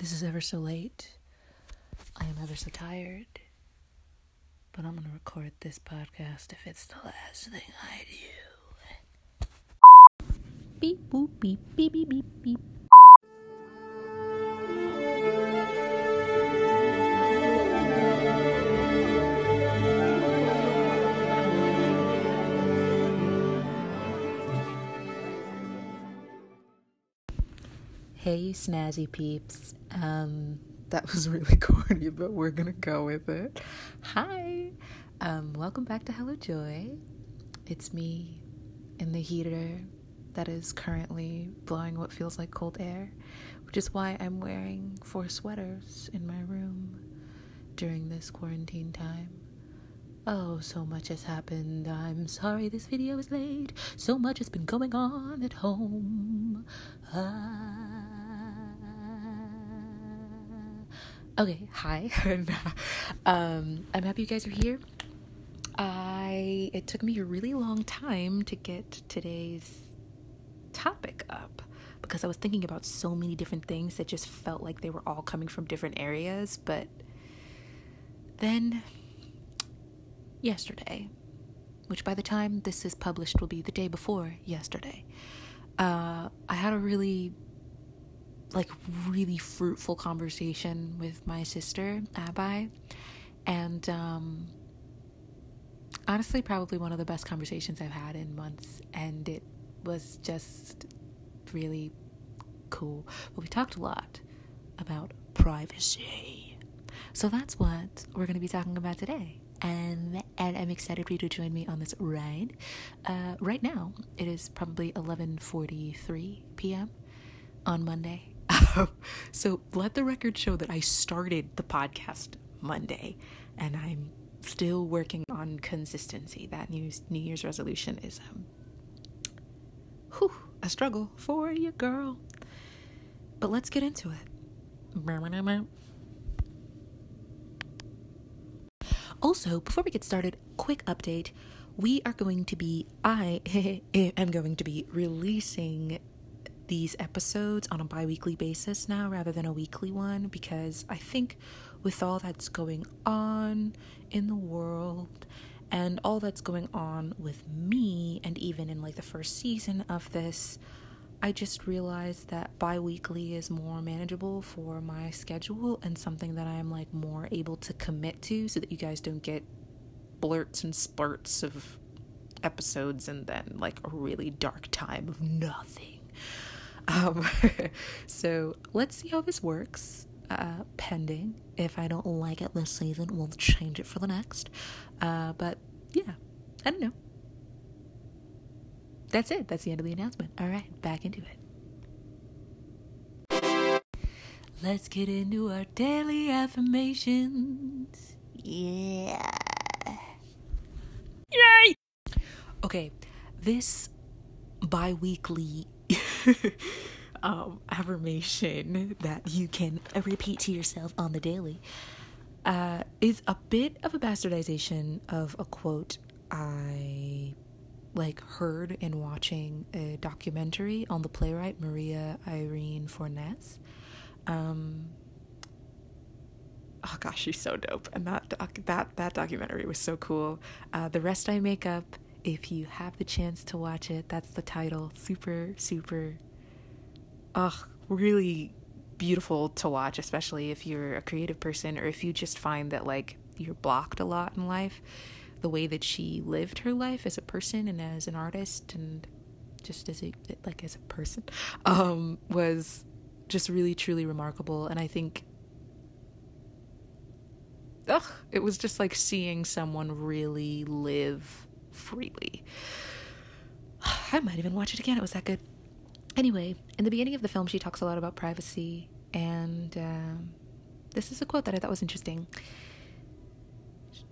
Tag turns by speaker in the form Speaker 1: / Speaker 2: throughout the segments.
Speaker 1: This is ever so late. I am ever so tired. But I'm gonna record this podcast if it's the last thing I do. Beep boop beep beep beep beep beep. Hey, snazzy peeps. Um, that was really corny, but we're gonna go with it. Hi. Um, welcome back to Hello Joy. It's me in the heater that is currently blowing what feels like cold air, which is why I'm wearing four sweaters in my room during this quarantine time. Oh, so much has happened. I'm sorry this video is late. So much has been going on at home. Ah. Okay, hi. um, I'm happy you guys are here. I it took me a really long time to get today's topic up because I was thinking about so many different things that just felt like they were all coming from different areas, but then yesterday, which by the time this is published will be the day before yesterday, uh, I had a really like really fruitful conversation with my sister Abai, and um, honestly, probably one of the best conversations I've had in months, and it was just really cool. But we talked a lot about privacy, so that's what we're going to be talking about today. And, and I'm excited for you to join me on this ride. Uh, right now, it is probably 11:43 p.m. on Monday, so let the record show that I started the podcast Monday and I'm still working on consistency. That New, New Year's resolution is um, whew, a struggle for you, girl. But let's get into it. Also, before we get started, quick update. We are going to be, I am going to be releasing these episodes on a bi weekly basis now rather than a weekly one because I think with all that's going on in the world and all that's going on with me, and even in like the first season of this, I just realized that bi weekly is more manageable for my schedule and something that I'm like more able to commit to so that you guys don't get blurts and spurts of episodes and then like a really dark time of nothing. Um, so let's see how this works. Uh, pending. If I don't like it this season, we'll change it for the next. Uh, but yeah, I don't know. That's it. That's the end of the announcement. All right, back into it. Let's get into our daily affirmations. Yeah. Yay! Okay, this bi weekly um, affirmation that you can repeat to yourself on the daily uh, is a bit of a bastardization of a quote I like heard in watching a documentary on the playwright Maria Irene Fornes. Um, oh gosh, she's so dope, and that doc- that that documentary was so cool. Uh, the rest I make up if you have the chance to watch it. That's the title. Super, super, ugh, really beautiful to watch, especially if you're a creative person or if you just find that like you're blocked a lot in life. The way that she lived her life as a person and as an artist and just as a like as a person um was just really truly remarkable and I think ugh, it was just like seeing someone really live freely. I might even watch it again. It was that good. Anyway, in the beginning of the film, she talks a lot about privacy, and um, this is a quote that I thought was interesting.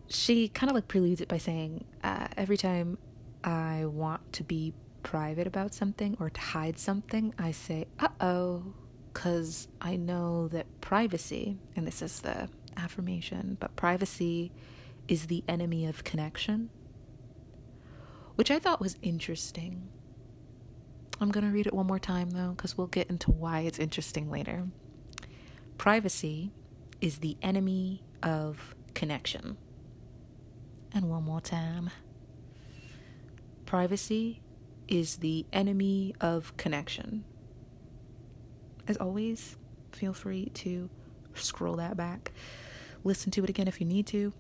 Speaker 1: She kind of like preludes it by saying, uh, Every time I want to be private about something or to hide something, I say, uh oh, because I know that privacy, and this is the affirmation, but privacy is the enemy of connection which I thought was interesting. I'm going to read it one more time though, because we'll get into why it's interesting later. privacy is the enemy of connection. And one more time. Privacy is the enemy of connection. As always, feel free to scroll that back, listen to it again if you need to,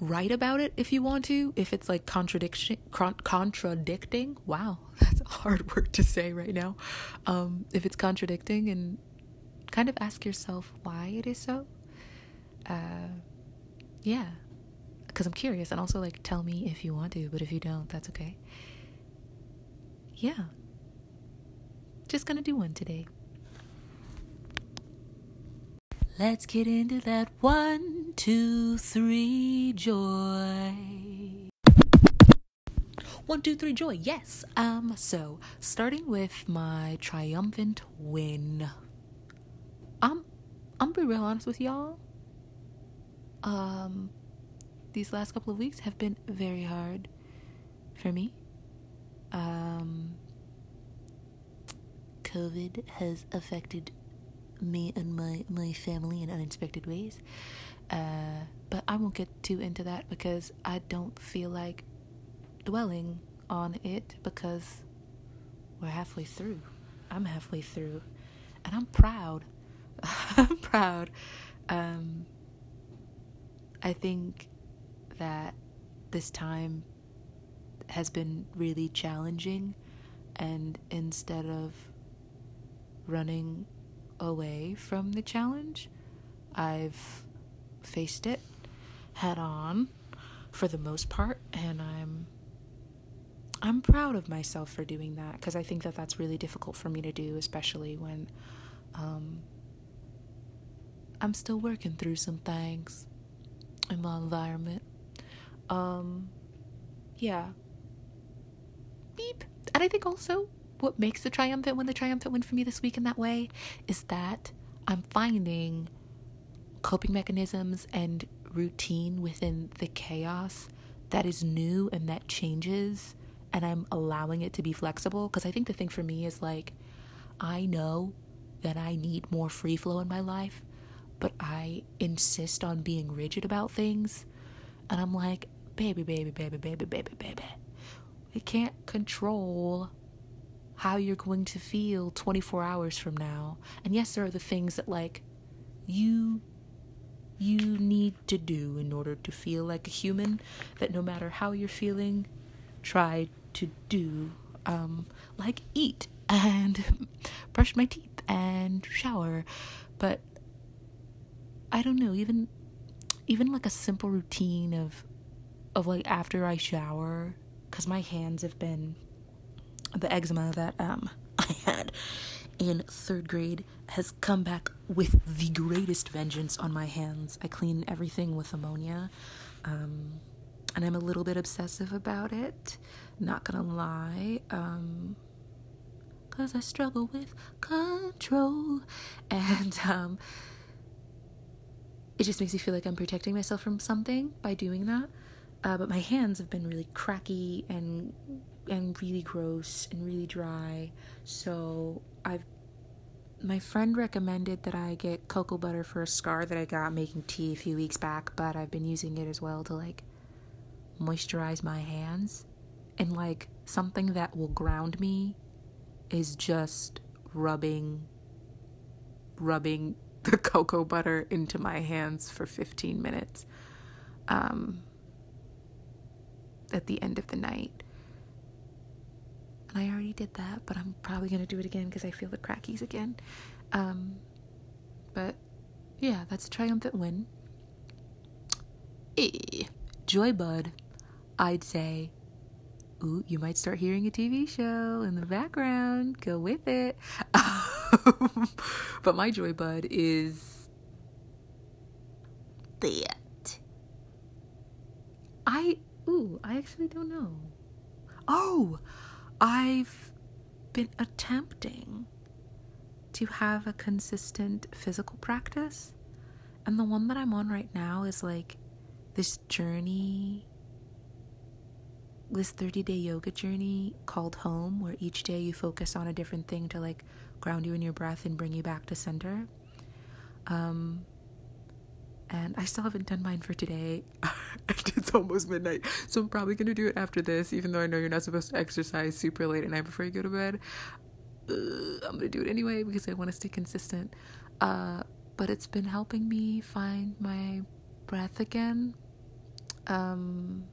Speaker 1: write about it if you want to, if it's like contradiction, contradicting. Wow, that's a hard word to say right now. Um, if it's contradicting, and kind of ask yourself why it is so. Uh, yeah, because I'm curious, and also like tell me if you want to, but if you don't, that's okay. Yeah, just gonna do one today. Let's get into that one, two, three joy. One, two, three joy. Yes. Um. So starting with my triumphant win. I'm. I'm be real honest with y'all. Um. These last couple of weeks have been very hard for me. Um. COVID has affected me and my, my family in unexpected ways. Uh, but I won't get too into that because I don't feel like dwelling on it because we're halfway through. I'm halfway through. And I'm proud. I'm proud. Um, I think that this time has been really challenging, and instead of running away from the challenge. I've faced it head on for the most part and I'm I'm proud of myself for doing that because I think that that's really difficult for me to do especially when um, I'm still working through some things in my environment. Um yeah. Beep. And I think also what makes the triumphant win the triumphant win for me this week in that way is that I'm finding coping mechanisms and routine within the chaos that is new and that changes and I'm allowing it to be flexible. Because I think the thing for me is like I know that I need more free flow in my life but I insist on being rigid about things and I'm like baby baby baby baby baby baby we can't control how you're going to feel 24 hours from now. And yes, there are the things that like you you need to do in order to feel like a human that no matter how you're feeling, try to do um like eat and brush my teeth and shower. But I don't know, even even like a simple routine of of like after I shower cuz my hands have been the eczema that um, I had in third grade has come back with the greatest vengeance on my hands. I clean everything with ammonia, um, and I'm a little bit obsessive about it. Not gonna lie, um, cause I struggle with control, and um, it just makes me feel like I'm protecting myself from something by doing that. Uh, but my hands have been really cracky and and really gross and really dry. So I've my friend recommended that I get cocoa butter for a scar that I got making tea a few weeks back, but I've been using it as well to like moisturize my hands. And like something that will ground me is just rubbing rubbing the cocoa butter into my hands for 15 minutes um, at the end of the night. And I already did that, but I'm probably to do it again because I feel the crackies again. Um, but yeah, that's a triumphant win. Eh, Joy Bud, I'd say, ooh, you might start hearing a TV show in the background. Go with it. but my Joy Bud is that. I, ooh, I actually don't know. Oh, I've been attempting to have a consistent physical practice. And the one that I'm on right now is like this journey, this 30 day yoga journey called Home, where each day you focus on a different thing to like ground you in your breath and bring you back to center. Um, and I still haven't done mine for today. it's almost midnight, so I'm probably gonna do it after this, even though I know you're not supposed to exercise super late at night before you go to bed. I'm gonna do it anyway because I want to stay consistent. Uh, but it's been helping me find my breath again. Um,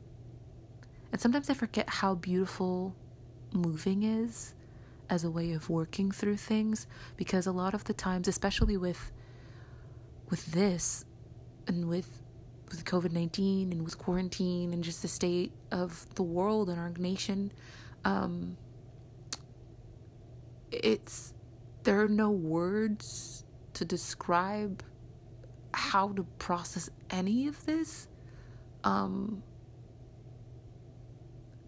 Speaker 1: and sometimes I forget how beautiful moving is as a way of working through things because a lot of the times, especially with with this, and with with COVID nineteen and with quarantine and just the state of the world and our nation, um, it's there are no words to describe how to process any of this. Um,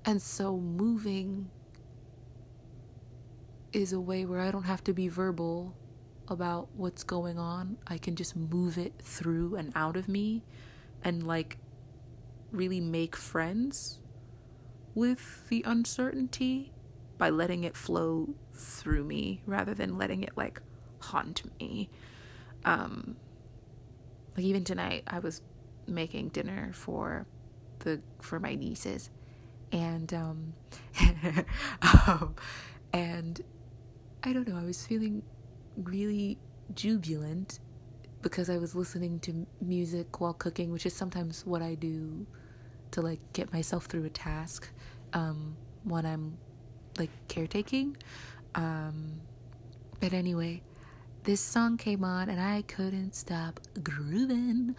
Speaker 1: and so moving is a way where I don't have to be verbal about what's going on. I can just move it through and out of me and like really make friends with the uncertainty by letting it flow through me rather than letting it like haunt me. Um like even tonight I was making dinner for the for my nieces and um, um and I don't know, I was feeling really jubilant because I was listening to music while cooking, which is sometimes what I do to like get myself through a task um, when I'm like caretaking. Um, but anyway, this song came on and I couldn't stop grooving.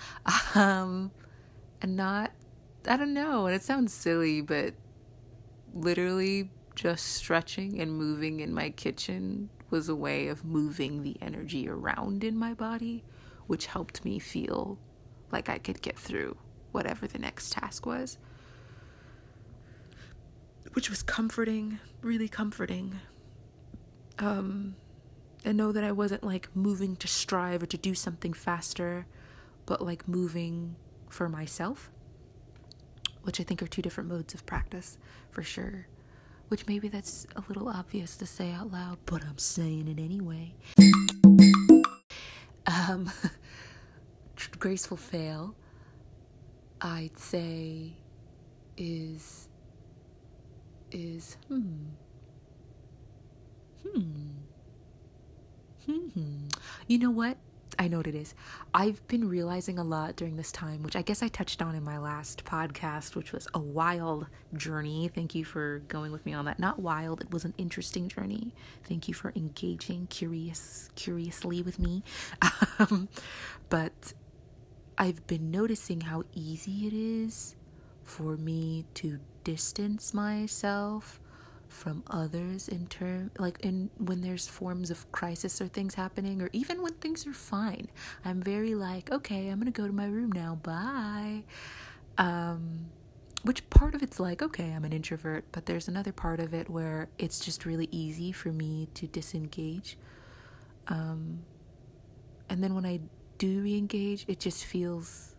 Speaker 1: Um, and not, I don't know, and it sounds silly, but literally just stretching and moving in my kitchen was a way of moving the energy around in my body, which helped me feel like I could get through whatever the next task was. Which was comforting, really comforting. Um, and know that I wasn't like moving to strive or to do something faster, but like moving for myself, which I think are two different modes of practice for sure which maybe that's a little obvious to say out loud, but I'm saying it anyway. Um, graceful fail, I'd say, is is hmm hmm hmm. You know what? I know what it is. I've been realizing a lot during this time, which I guess I touched on in my last podcast, which was a wild journey. Thank you for going with me on that. Not wild, it was an interesting journey. Thank you for engaging curious curiously with me. Um, but I've been noticing how easy it is for me to distance myself from others in term like in when there's forms of crisis or things happening or even when things are fine. I'm very like okay i'm gonna go to my room now bye. Um which part of it's like okay i'm an introvert but there's another part of it where it's just really easy for me to disengage. Um and then when i do re-engage it just feels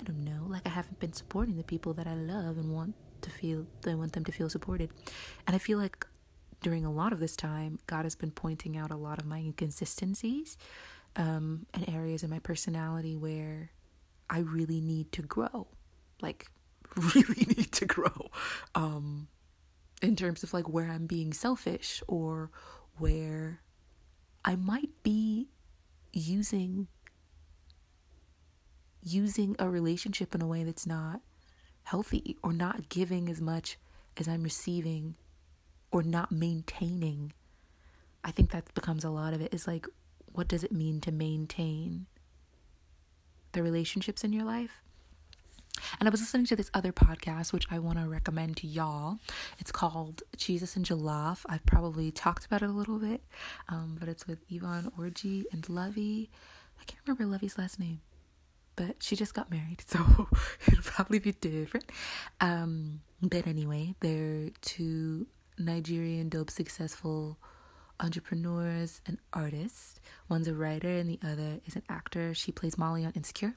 Speaker 1: i don't know like i haven't been supporting the people that i love and want to feel I want them to feel supported. And I feel like during a lot of this time, God has been pointing out a lot of my inconsistencies um, and areas in my personality where I really need to grow. Like, really need to grow. Um, in terms of like where I'm being selfish or where I might be using using a relationship in a way that's not healthy or not giving as much as I'm receiving or not maintaining. I think that becomes a lot of it is like, what does it mean to maintain the relationships in your life? And I was listening to this other podcast, which I want to recommend to y'all. It's called Jesus and Jollof. I've probably talked about it a little bit, um, but it's with Yvonne Orji and Luvvie. I can't remember Luvvie's last name but she just got married, so it'll probably be different. Um, but anyway, they're two Nigerian dope successful entrepreneurs and artists. One's a writer and the other is an actor. She plays Molly on Insecure.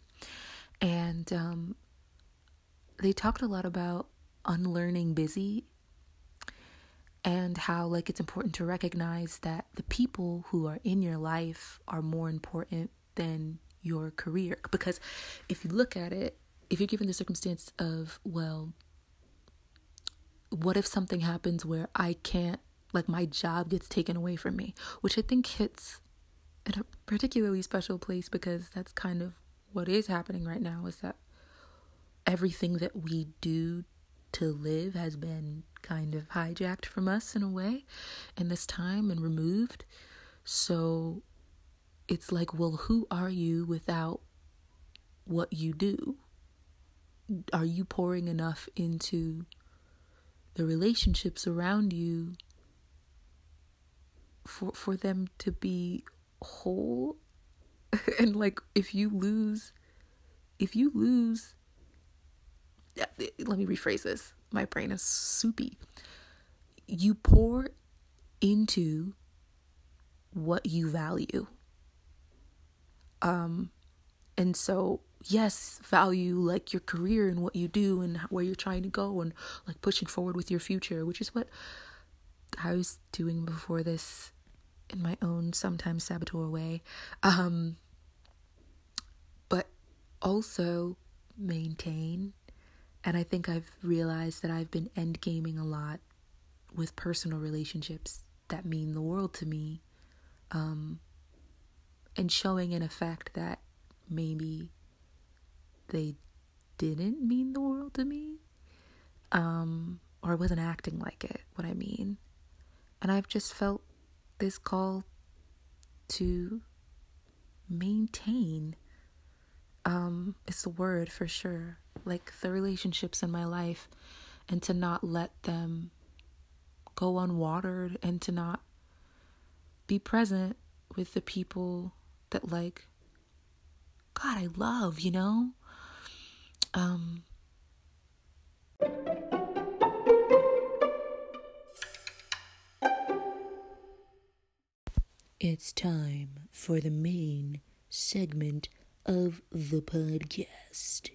Speaker 1: And um, they talked a lot about unlearning busy and how like it's important to recognize that the people who are in your life are more important than your career. Because if you look at it, if you're given the circumstance of, well, what if something happens where I can't, like my job gets taken away from me, which I think hits in a particularly special place because that's kind of what is happening right now is that everything that we do to live has been kind of hijacked from us in a way in this time and removed. So it's like, well, who are you without what you do? Are you pouring enough into the relationships around you for for them to be whole? and like if you lose if you lose let me rephrase this. My brain is soupy. You pour into what you value. Um and so yes, value like your career and what you do and where you're trying to go and like pushing forward with your future, which is what I was doing before this in my own sometimes saboteur way. Um but also maintain and I think I've realized that I've been end gaming a lot with personal relationships that mean the world to me. Um, and showing in effect that maybe they didn't mean the world to me. Um, or I wasn't acting like it, what I mean. And I've just felt this call to maintain um, it's the word for sure like the relationships in my life and to not let them go unwatered and to not be present with the people that like god i love you know? Um it's time for the main segment of the podcast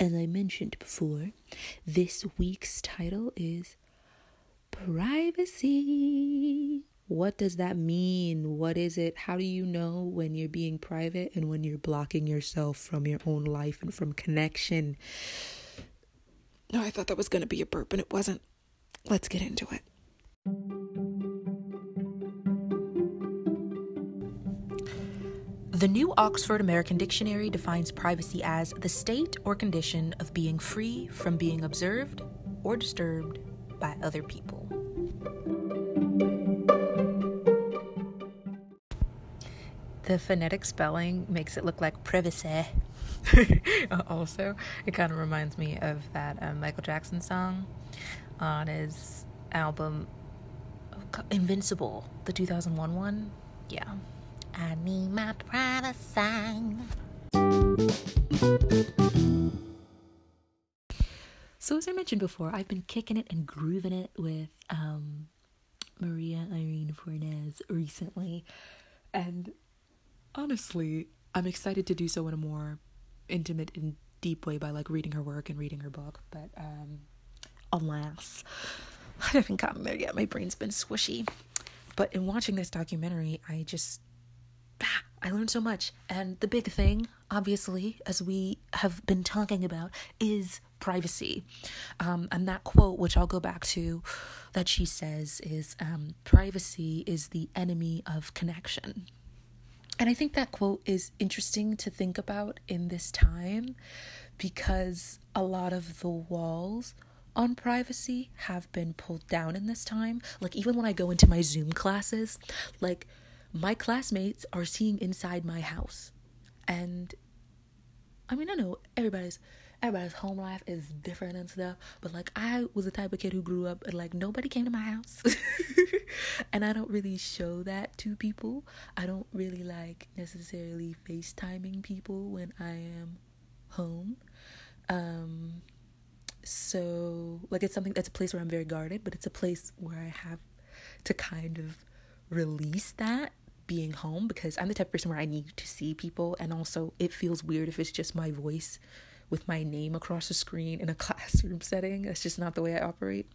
Speaker 1: as I mentioned before, this week's title is Privacy. What does that mean? What is it? How do you know when you're being private and when you're blocking yourself from your own life and from connection? No, I thought that was going to be a burp and it wasn't. Let's get into it. The new Oxford American Dictionary defines privacy as the state or condition of being free from being observed or disturbed by other people. The phonetic spelling makes it look like privacy. also, it kind of reminds me of that um, Michael Jackson song on his album Invincible, the 2001 one. Yeah. I need my privacy. So, as I mentioned before, I've been kicking it and grooving it with um, Maria Irene Fornes recently. And honestly, I'm excited to do so in a more intimate and deep way by like reading her work and reading her book. But um, alas, I haven't gotten there yet. My brain's been swishy. But in watching this documentary, I just I learned so much. And the big thing, obviously, as we have been talking about, is privacy. Um, and that quote, which I'll go back to, that she says is um, privacy is the enemy of connection. And I think that quote is interesting to think about in this time because a lot of the walls on privacy have been pulled down in this time. Like, even when I go into my Zoom classes, like, my classmates are seeing inside my house. And I mean, I know everybody's everybody's home life is different and stuff, but like I was the type of kid who grew up and like nobody came to my house. and I don't really show that to people. I don't really like necessarily FaceTiming people when I am home. Um so like it's something that's a place where I'm very guarded, but it's a place where I have to kind of release that being home because I'm the type of person where I need to see people and also it feels weird if it's just my voice with my name across the screen in a classroom setting. That's just not the way I operate.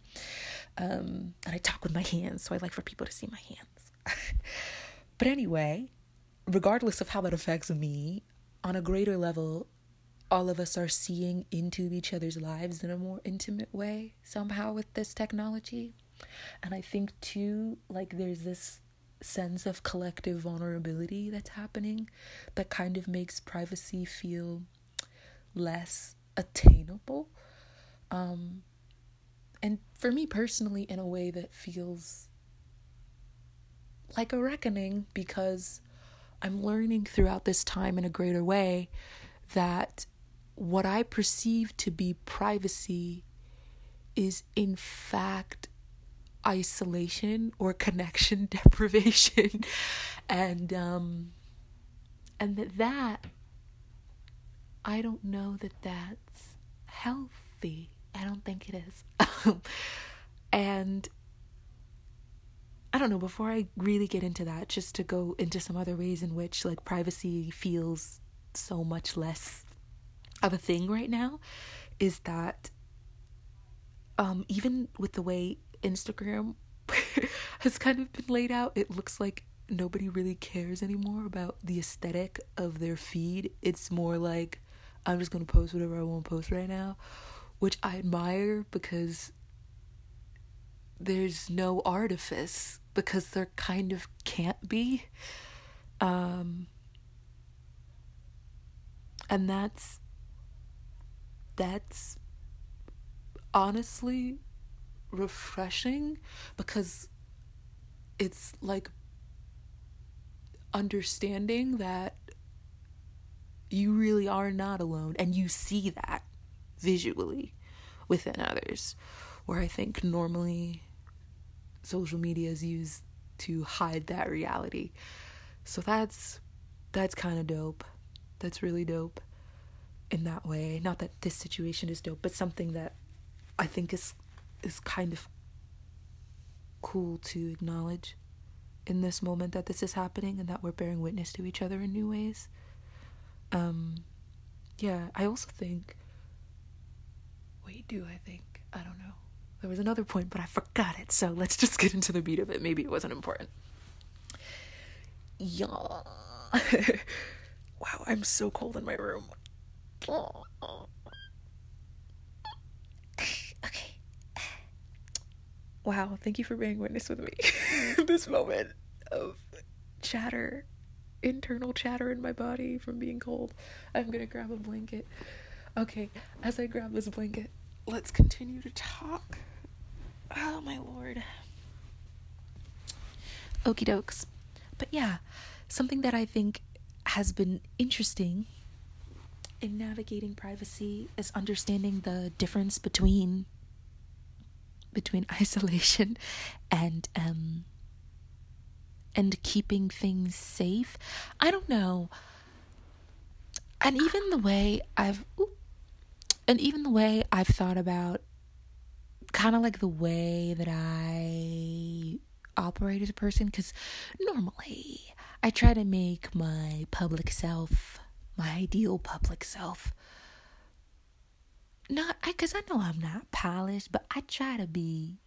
Speaker 1: Um, and I talk with my hands, so I like for people to see my hands. but anyway, regardless of how that affects me, on a greater level, all of us are seeing into each other's lives in a more intimate way somehow with this technology. And I think, too, like there's this sense of collective vulnerability that's happening that kind of makes privacy feel less attainable. Um, and for me personally, in a way that feels like a reckoning because I'm learning throughout this time in a greater way that what I perceive to be privacy is in fact isolation or connection deprivation and um and that that I don't know that that's healthy. I don't think it is. and I don't know, before I really get into that, just to go into some other ways in which like privacy feels so much less of a thing right now is that um even with the way Instagram has kind of been laid out, it looks like nobody really cares anymore about the aesthetic of their feed. It's more like I'm just gonna post whatever I want to post right now, which I admire because there's no artifice because there kind of can't be. Um, and that's that's honestly refreshing because it's like understanding that you really are not alone and you see that visually within others. Where i think normally social media is used to hide that reality. So that's that's kind of dope. That's really dope in that way. Not that this situation is dope but something that i think is is kind of cool to acknowledge in this moment that this is happening and that we're bearing witness to each other in new ways. Um, yeah, I also think. Wait, do I think? I don't know. There was another point, but I forgot it. So let's just get into the beat of it. Maybe it wasn't important. Yeah. wow, I'm so cold in my room. Wow, thank you for being witness with me. this moment of chatter, internal chatter in my body from being cold. I'm gonna grab a blanket. Okay, as I grab this blanket, let's continue to talk. Oh my lord. Okie dokes. But yeah, something that I think has been interesting in navigating privacy is understanding the difference between between isolation and um and keeping things safe. I don't know. And even the way I've and even the way I've thought about kind of like the way that I operate as a person cuz normally I try to make my public self my ideal public self not because I, I know I'm not polished, but I try to be.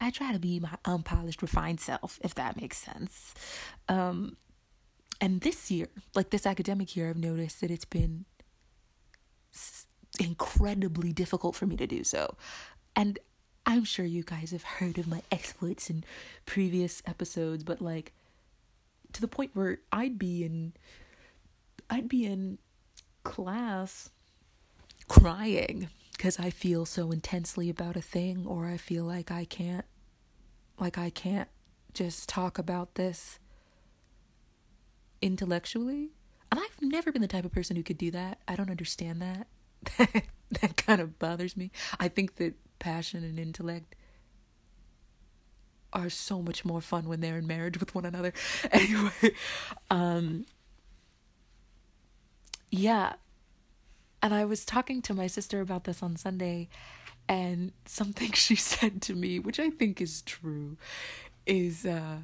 Speaker 1: I try to be my unpolished, refined self, if that makes sense. Um, and this year, like this academic year, I've noticed that it's been incredibly difficult for me to do so. And I'm sure you guys have heard of my exploits in previous episodes, but like to the point where I'd be in I'd be in class crying because I feel so intensely about a thing or I feel like I can't like I can't just talk about this intellectually. And I've never been the type of person who could do that. I don't understand that. that kind of bothers me. I think that passion and intellect are so much more fun when they're in marriage with one another. Anyway, um yeah, and I was talking to my sister about this on Sunday, and something she said to me, which I think is true, is uh,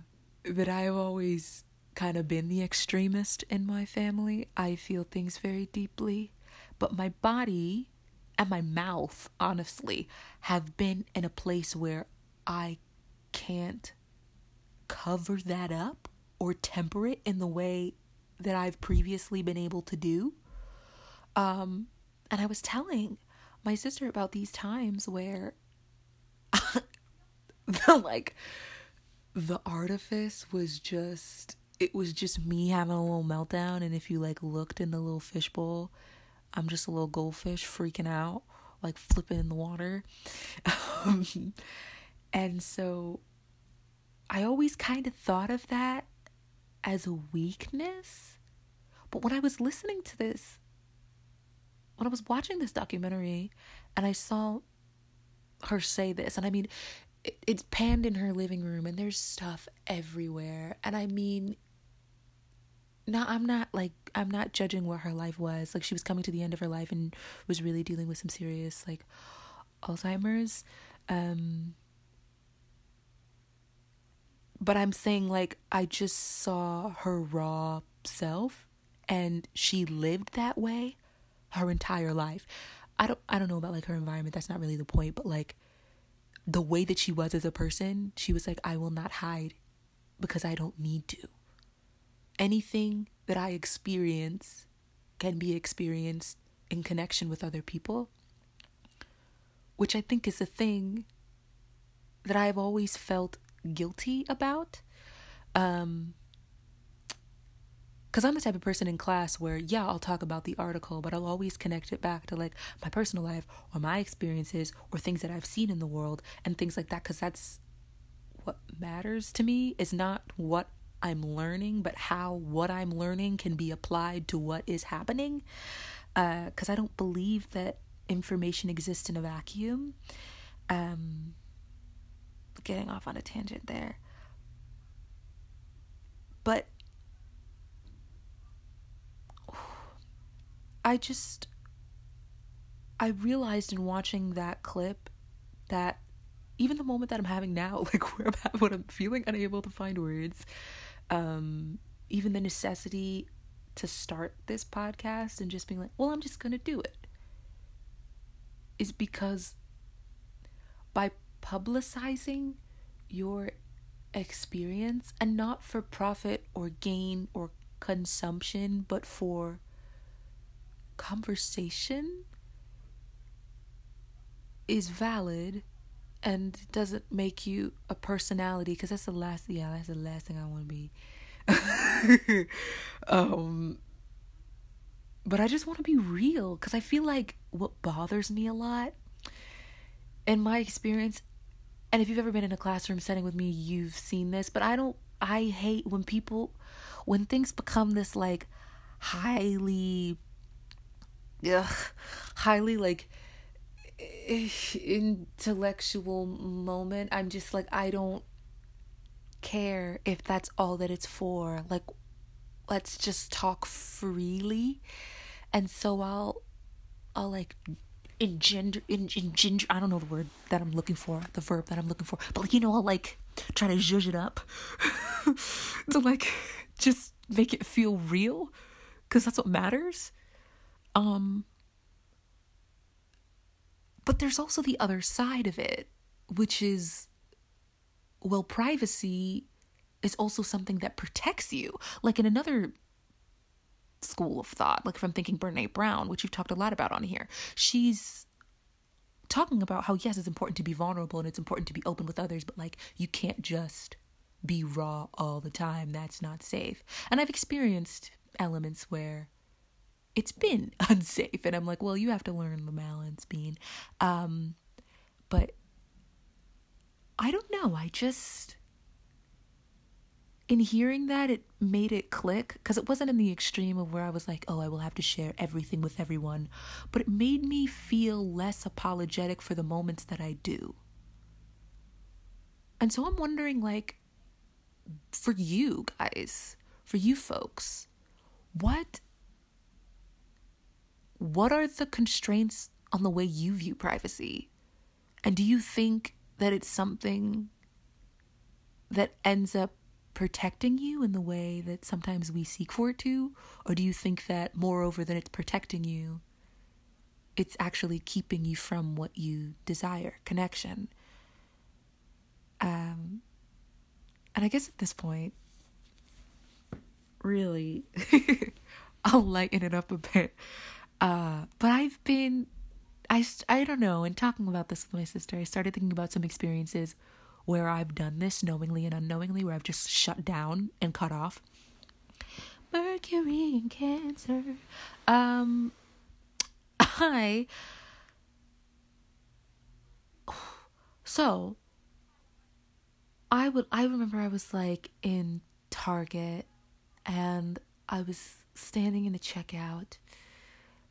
Speaker 1: that I've always kind of been the extremist in my family. I feel things very deeply, but my body and my mouth, honestly, have been in a place where I can't cover that up or temper it in the way that I've previously been able to do. Um, and I was telling my sister about these times where the like the artifice was just it was just me having a little meltdown. And if you like looked in the little fishbowl i'm just a little goldfish freaking out like flipping in the water. Um, and so i always kind of thought of that as a weakness. But when i was listening to this when i was watching this documentary and i saw her say this and i mean it's panned in her living room and there's stuff everywhere. And i mean no i'm not like i'm not judging what her life was. Like she was coming to the end of her life and was really dealing with some serious like alzheimer's. Um but i'm saying like i just saw her raw self and she lived that way her entire life i don't i don't know about like her environment that's not really the point but like the way that she was as a person, she was like, I will not hide because I don't need to. Anything that I experience can be experienced in connection with other people, which I think is a thing that I've always felt guilty about. Um, because I'm the type of person in class where, yeah, I'll talk about the article, but I'll always connect it back to like my personal life or my experiences or things that I've seen in the world and things like that. Because that's what matters to me is not what I'm learning, but how what I'm learning can be applied to what is happening. Because uh, I don't believe that information exists in a vacuum. Um, getting off on a tangent there. But I just I realized in watching that clip that even the moment that I'm having now, like where I'm at, what I'm feeling unable to find words, um, even the necessity to start this podcast and just being like, well, I'm just gonna do it, is because by publicizing your experience and not for profit or gain or consumption, but for conversation is valid and doesn't make you a personality because that's the last yeah that's the last thing i want to be. Um but i just want to be real because i feel like what bothers me a lot in my experience and if you've ever been in a classroom setting with me you've seen this but i don't i hate when people when things become this like highly ugh, highly like intellectual moment. I'm just like, I don't care if that's all that it's for. Like, let's just talk freely. And so I'll, I'll like engender, engender, I don't know the word that I'm looking for, the verb that I'm looking for, but like, you know, I'll like try to zhuzh it up to like just make it feel real because that's what matters. Um, but there's also the other side of it, which is, well, privacy is also something that protects you. Like in another school of thought, like if I'm thinking Brene Brown, which you've talked a lot about on here, she's talking about how, yes, it's important to be vulnerable and it's important to be open with others, but like you can't just be raw all the time. That's not safe. And I've experienced elements where it's been unsafe. And i'm like well you have to learn the balance bean. Um but i don't know. I just in hearing that it made it click. Because it wasn't in the extreme of where i was like oh i will have to share everything with everyone. But it made me feel less apologetic for the moments that i do. And so i'm wondering like for you guys for you folks what what are the constraints on the way you view privacy? And do you think that it's something that ends up protecting you in the way that sometimes we seek for it to? Or do you think that, moreover than it's protecting you, it's actually keeping you from what you desire connection? Um, and I guess at this point, really. I'll lighten it up a bit. Uh, but I've been, I, I don't know, in talking about this with my sister, I started thinking about some experiences where I've done this knowingly and unknowingly, where I've just shut down and cut off. Mercury and Cancer. Um, I. So, I would. I remember I was like in Target, and I was standing in the checkout,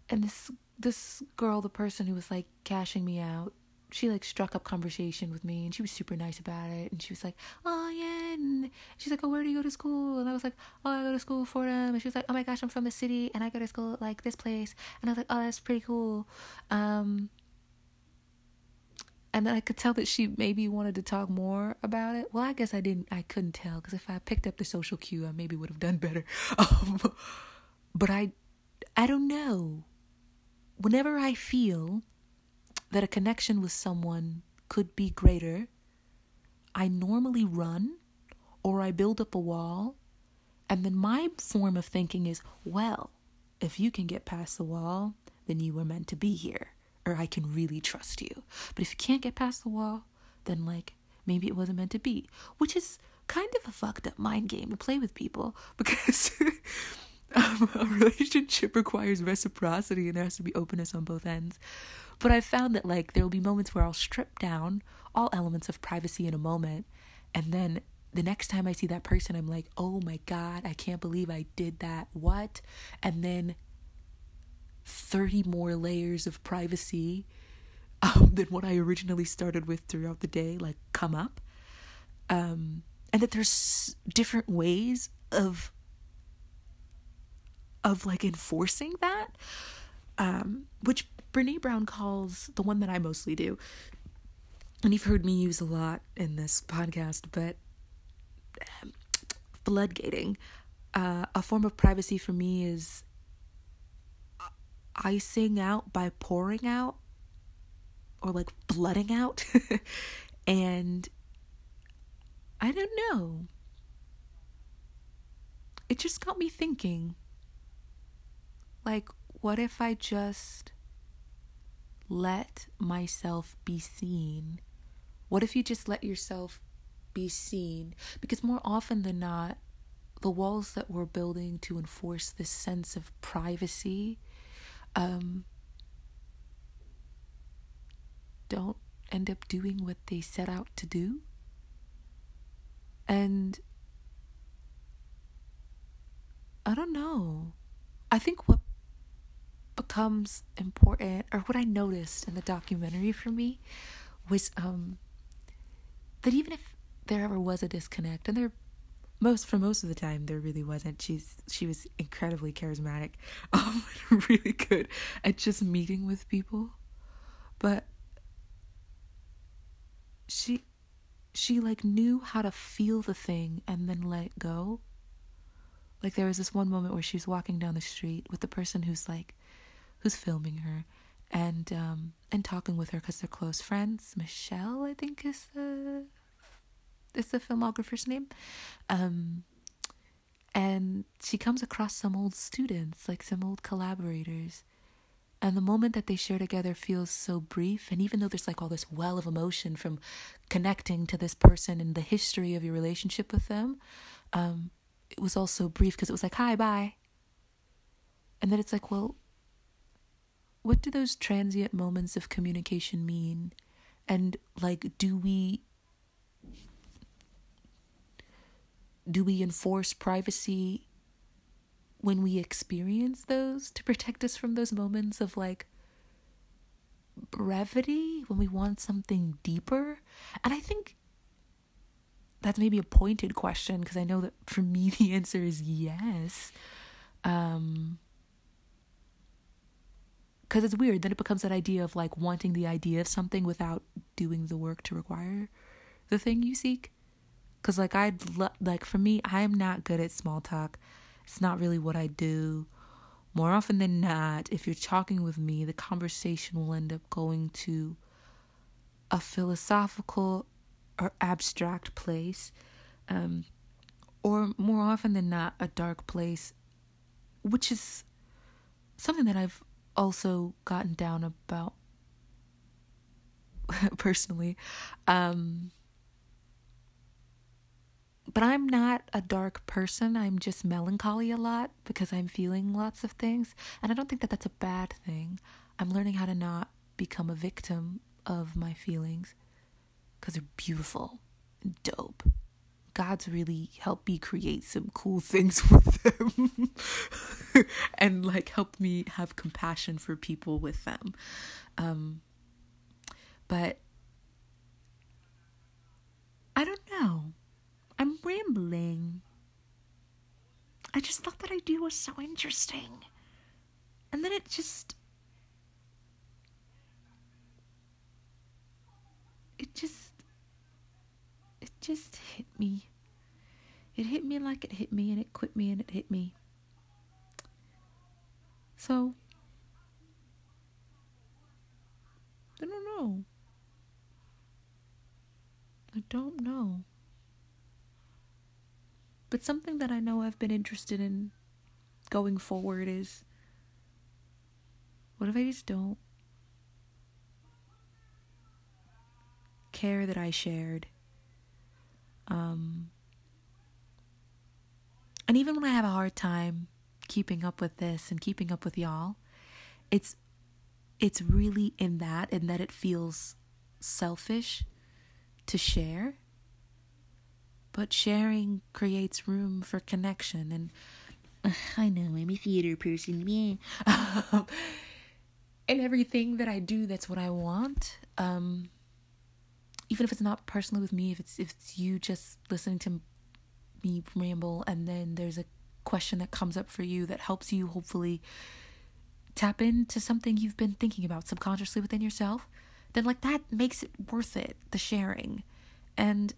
Speaker 1: and this this girl, the person who was like cashing me out, she like struck up conversation with me and she was super nice about it and she was like oh yeah and she's like oh where do you go to school and i was like oh i go to school for them and she was like oh my gosh i'm from the city and i go to school like this place and i was like oh that's pretty cool um and then I could tell that she maybe wanted to talk more about it. Well, I guess I didn't. I couldn't tell because if I picked up the social cue, I maybe would have done better. Um, but I, I don't know. Whenever I feel that a connection with someone could be greater, I normally run or I build up a wall. And then my form of thinking is, well, if you can get past the wall, then you were meant to be here, or I can really trust you. But if you can't get past the wall, then like maybe it wasn't meant to be, which is kind of a fucked up mind game to play with people because a relationship requires reciprocity and there has to be openness on both ends. But I've found that like there will be moments where I'll strip down all elements of privacy in a moment and then the next time I see that person I'm like, "Oh my god, I can't believe I did that. What?" And then 30 more layers of privacy um, than what I originally started with throughout the day like come up. Um, and that there's different ways of of like enforcing that um, which Brene Brown calls the one that I mostly do, and you've heard me use a lot in this podcast, but um, floodgating. Uh, a form of privacy for me is icing out by pouring out or like blooding out. and I don't know. It just got me thinking like, what if I just let myself be seen? What if you just let yourself be seen? Because more often than not, the walls that we're building to enforce this sense of privacy um, don't end up doing what they set out to do. And I don't know. I think what becomes important or what I noticed in the documentary for me was um that even if there ever was a disconnect and there most for most of the time there really wasn't she's she was incredibly charismatic um really good at just meeting with people. But she she like knew how to feel the thing and then let it go. Like there was this one moment where she was walking down the street with the person who's like who's filming her and um and talking with her because they're close friends. Michelle, I think, is the is the filmographer's name. Um, and she comes across some old students, like some old collaborators. And the moment that they share together feels so brief. And even though there's like all this well of emotion from connecting to this person and the history of your relationship with them, um, it was also brief because it was like, hi, bye. And then it's like, well, what do those transient moments of communication mean? And like, do we do we enforce privacy when we experience those to protect us from those moments of like brevity when we want something deeper? And I think that's maybe a pointed question because I know that for me the answer is yes. Um, because it's weird. Then it becomes that idea of like wanting the idea of something without doing the work to require the thing you seek. Because like I'd lo- like for me, I'm not good at small talk. It's not really what I do. More often than not, if you're talking with me, the conversation will end up going to a philosophical or abstract place. Um, or more often than not, a dark place, which is something that I've also gotten down about personally. Um, but I'm not a dark person. I'm just melancholy a lot because I'm feeling lots of things. And I don't think that that's a bad thing. I'm learning how to not become a victim of my feelings because they're beautiful and dope. God's really helped me create some cool things with them and like helped me have compassion for people with them. Um, but I don't know. I'm rambling. I just thought that idea was so interesting. And then it just. It just. Just hit me. It hit me like it hit me, and it quit me, and it hit me. So. I don't know. I don't know. But something that I know I've been interested in going forward is what if I just don't care that I shared? Um, and even when I have a hard time keeping up with this and keeping up with y'all, it's it's really in that and that it feels selfish to share but sharing creates room for connection and uh, I know I'm a theater person, yeah. and everything that I do, that's what I want. Um, even if it's not personally with me, if it's if it's you just listening to me ramble, and then there's a question that comes up for you that helps you hopefully tap into something you've been thinking about subconsciously within yourself, then like that makes it worth it, the sharing. And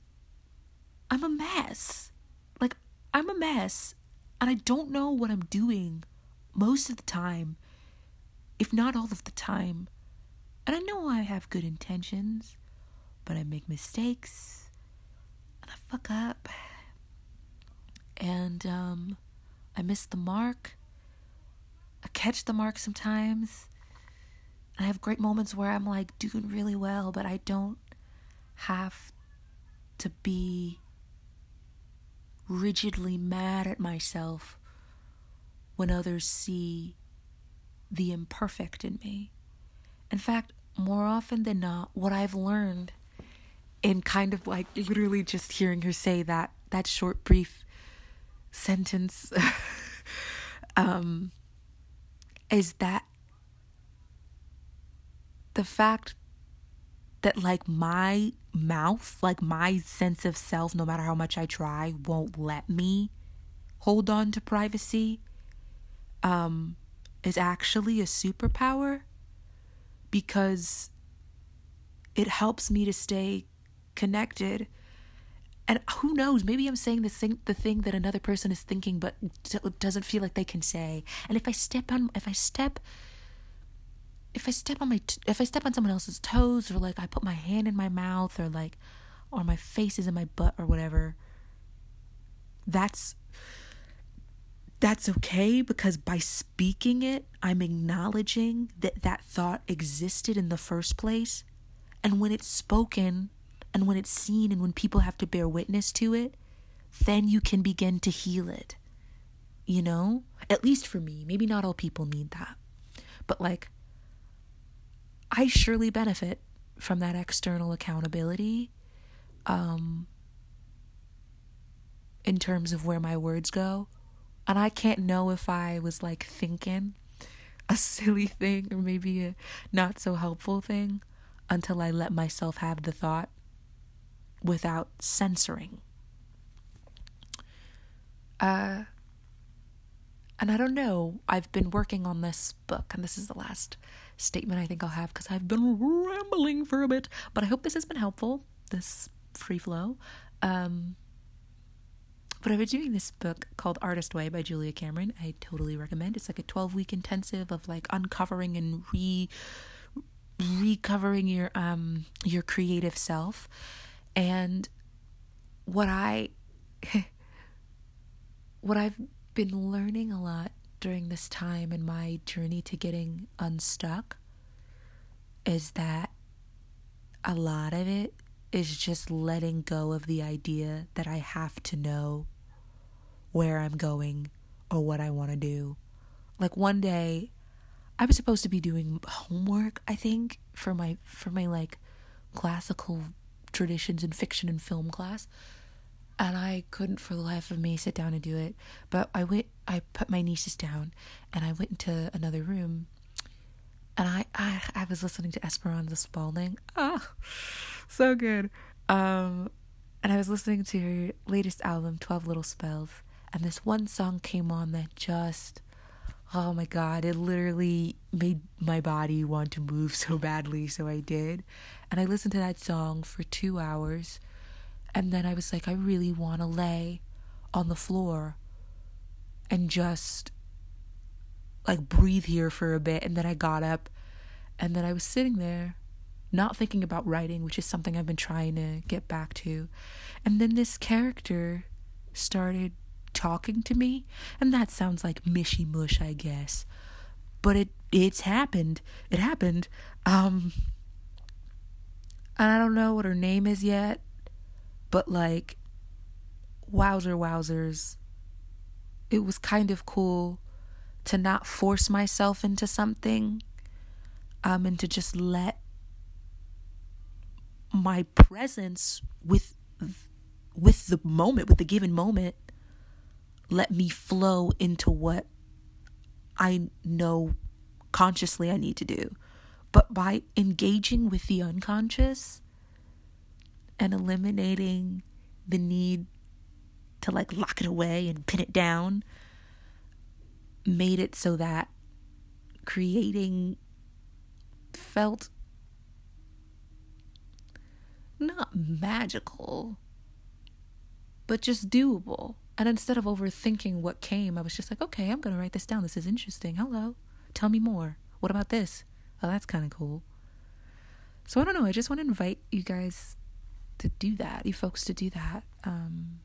Speaker 1: I'm a mess. Like, I'm a mess. And I don't know what I'm doing most of the time, if not all of the time. And I know I have good intentions, but I make mistakes and I fuck up. And um, I miss the mark. I catch the mark sometimes. I have great moments where I'm like doing really well, but I don't have to be rigidly mad at myself when others see the imperfect in me. In fact, more often than not, what I've learned in kind of like literally just hearing her say that that short brief sentence um is that the fact that like my mouth, like my sense of self, no matter how much I try, won't let me hold on to privacy, um, is actually a superpower because it helps me to stay connected. And who knows, maybe I'm saying the thing, the thing that another person is thinking, but doesn't feel like they can say. And if I step on, if I step if I step on my if I step on someone else's toes or like I put my hand in my mouth or like or my face is in my butt or whatever that's that's okay because by speaking it I'm acknowledging that that thought existed in the first place and when it's spoken and when it's seen and when people have to bear witness to it then you can begin to heal it you know? At least for me. Maybe not all people need that. But like I surely benefit from that external accountability um, in terms of where my words go. And I can't know if I was like thinking a silly thing or maybe a not so helpful thing until I let myself have the thought without censoring. Uh, and I don't know, I've been working on this book, and this is the last statement I think I'll have because I've been rambling for a bit. But I hope this has been helpful, this free flow. Um, but I've been doing this book called Artist Way by Julia Cameron. I totally recommend. It's like a 12 week intensive of like uncovering and re recovering your um your creative self. And what I what I've been learning a lot during this time in my journey to getting unstuck is that a lot of it is just letting go of the idea that I have to know where I'm going or what I want to do. Like one day I was supposed to be doing homework, I think, for my for my like classical traditions in fiction and film class. And I couldn't for the life of me sit down and do it. But I went I put my nieces down and I went into another room and I, I I was listening to Esperanza Spalding. Ah, so good. Um, and I was listening to her latest album, Twelve Little Spells, and this one song came on that just, oh my god, it literally made my body want to move so badly. So I did, and I listened to that song for two hours, and then I was like, I really want to lay on the floor and just like breathe here for a bit and then I got up and then I was sitting there not thinking about writing, which is something I've been trying to get back to. And then this character started talking to me, and that sounds like mishy mush, I guess. But it it's happened. It happened. Um and I don't know what her name is yet, but like wowzer wowzers. It was kind of cool to not force myself into something um, and to just let my presence with with the moment with the given moment let me flow into what I know consciously I need to do. But by engaging with the unconscious and eliminating the need to like lock it away and pin it down, made it so that creating felt not magical, but just doable. And instead of overthinking what came, I was just like, okay, I'm going to write this down. This is interesting. Hello. Tell me more. What about this? Oh, that's kind of cool. So I don't know. I just want to invite you guys to do that, you folks to do that um,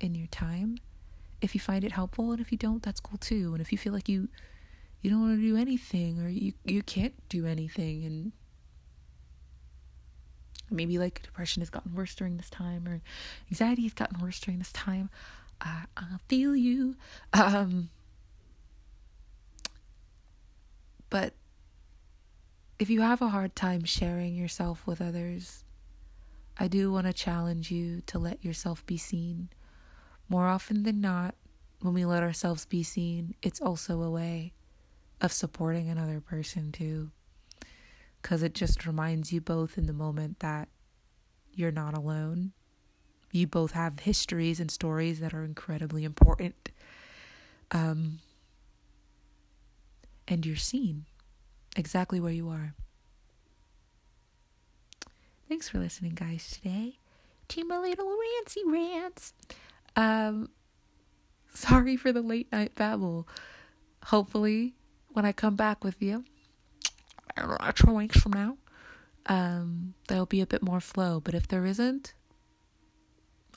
Speaker 1: in your time. If you find it helpful, and if you don't, that's cool too. And if you feel like you you don't want to do anything or you you can't do anything and maybe like depression has gotten worse during this time or anxiety has gotten worse during this time i i feel you um but if you have a hard time sharing yourself with others i do want to challenge you to let yourself be seen more often than not when we let ourselves be seen it's also a way of supporting another person too. Because it just reminds you both in the moment that you're not alone. You both have histories and stories that are incredibly important. Um, and you're seen exactly where you are. Thanks for listening, guys, today to my little rancy rants. Um, sorry for the late night babble. Hopefully, when I come back with you, two weeks from now, um, there'll be a bit more flow. But if there isn't,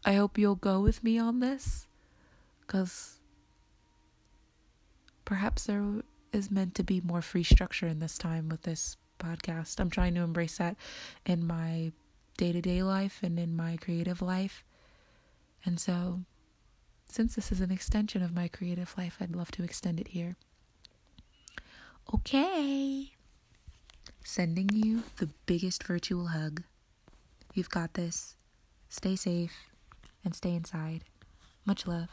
Speaker 1: I hope you'll go with me on this, because perhaps there is meant to be more free structure in this time with this podcast. I'm trying to embrace that in my day to day life and in my creative life. And so, since this is an extension of my creative life, I'd love to extend it here. Okay. Sending you the biggest virtual hug. You've got this. Stay safe and stay inside. Much love.